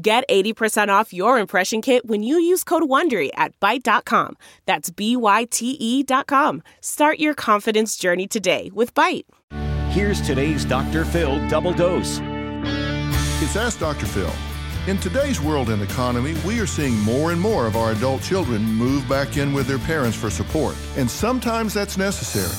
Get 80% off your impression kit when you use code WONDERY at Byte.com. That's B-Y-T-E dot com. Start your confidence journey today with Byte. Here's today's Dr. Phil double dose. It's Ask Dr. Phil. In today's world and economy, we are seeing more and more of our adult children move back in with their parents for support, and sometimes that's necessary.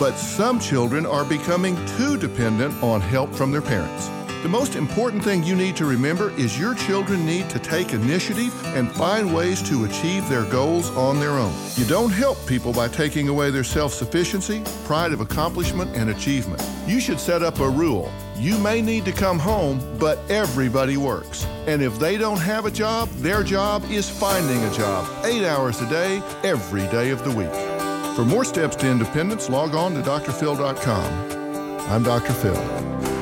But some children are becoming too dependent on help from their parents. The most important thing you need to remember is your children need to take initiative and find ways to achieve their goals on their own. You don't help people by taking away their self sufficiency, pride of accomplishment, and achievement. You should set up a rule. You may need to come home, but everybody works. And if they don't have a job, their job is finding a job, eight hours a day, every day of the week. For more steps to independence, log on to drphil.com. I'm Dr. Phil.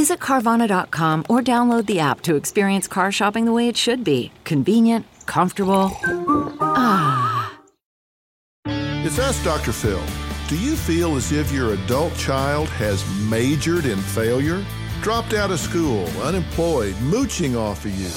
Visit Carvana.com or download the app to experience car shopping the way it should be convenient, comfortable. Ah. It's Ask Dr. Phil. Do you feel as if your adult child has majored in failure? Dropped out of school, unemployed, mooching off of you?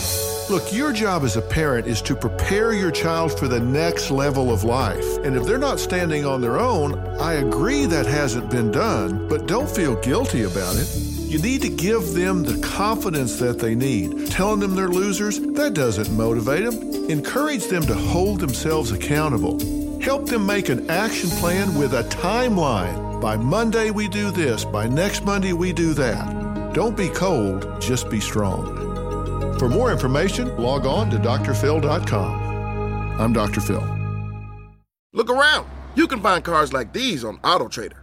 Look, your job as a parent is to prepare your child for the next level of life. And if they're not standing on their own, I agree that hasn't been done, but don't feel guilty about it. You need to give them the confidence that they need. Telling them they're losers, that doesn't motivate them. Encourage them to hold themselves accountable. Help them make an action plan with a timeline. By Monday, we do this. By next Monday, we do that. Don't be cold, just be strong. For more information, log on to drphil.com. I'm Dr. Phil. Look around. You can find cars like these on AutoTrader.